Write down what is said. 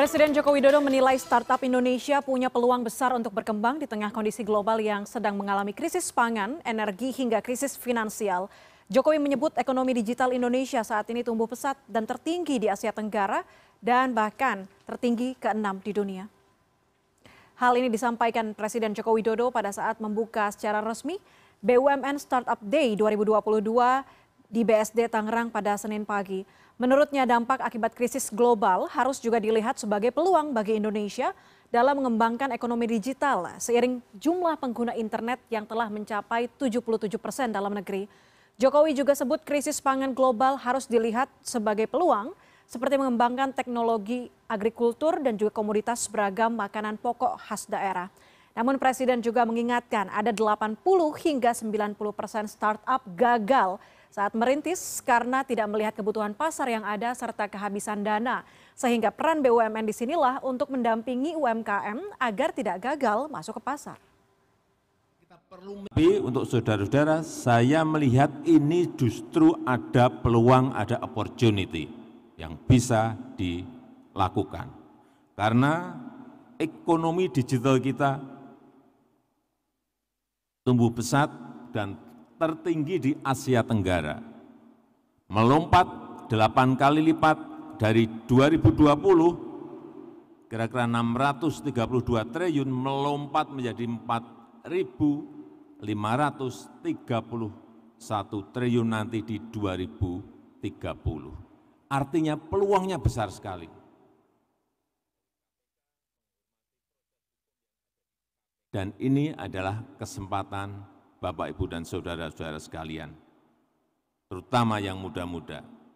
Presiden Joko Widodo menilai startup Indonesia punya peluang besar untuk berkembang di tengah kondisi global yang sedang mengalami krisis pangan, energi, hingga krisis finansial. Jokowi menyebut ekonomi digital Indonesia saat ini tumbuh pesat dan tertinggi di Asia Tenggara dan bahkan tertinggi ke-6 di dunia. Hal ini disampaikan Presiden Joko Widodo pada saat membuka secara resmi BUMN Startup Day 2022 di BSD Tangerang pada Senin pagi. Menurutnya dampak akibat krisis global harus juga dilihat sebagai peluang bagi Indonesia dalam mengembangkan ekonomi digital seiring jumlah pengguna internet yang telah mencapai 77 persen dalam negeri. Jokowi juga sebut krisis pangan global harus dilihat sebagai peluang seperti mengembangkan teknologi agrikultur dan juga komoditas beragam makanan pokok khas daerah. Namun Presiden juga mengingatkan ada 80 hingga 90 persen startup gagal saat merintis karena tidak melihat kebutuhan pasar yang ada serta kehabisan dana. Sehingga peran BUMN di sinilah untuk mendampingi UMKM agar tidak gagal masuk ke pasar. Tapi untuk saudara-saudara, saya melihat ini justru ada peluang, ada opportunity yang bisa dilakukan. Karena ekonomi digital kita tumbuh pesat dan tertinggi di Asia Tenggara, melompat delapan kali lipat dari 2020 kira-kira 632 triliun melompat menjadi 4.531 triliun nanti di 2030. Artinya peluangnya besar sekali. Dan ini adalah kesempatan Bapak, Ibu, dan saudara-saudara sekalian, terutama yang muda-muda,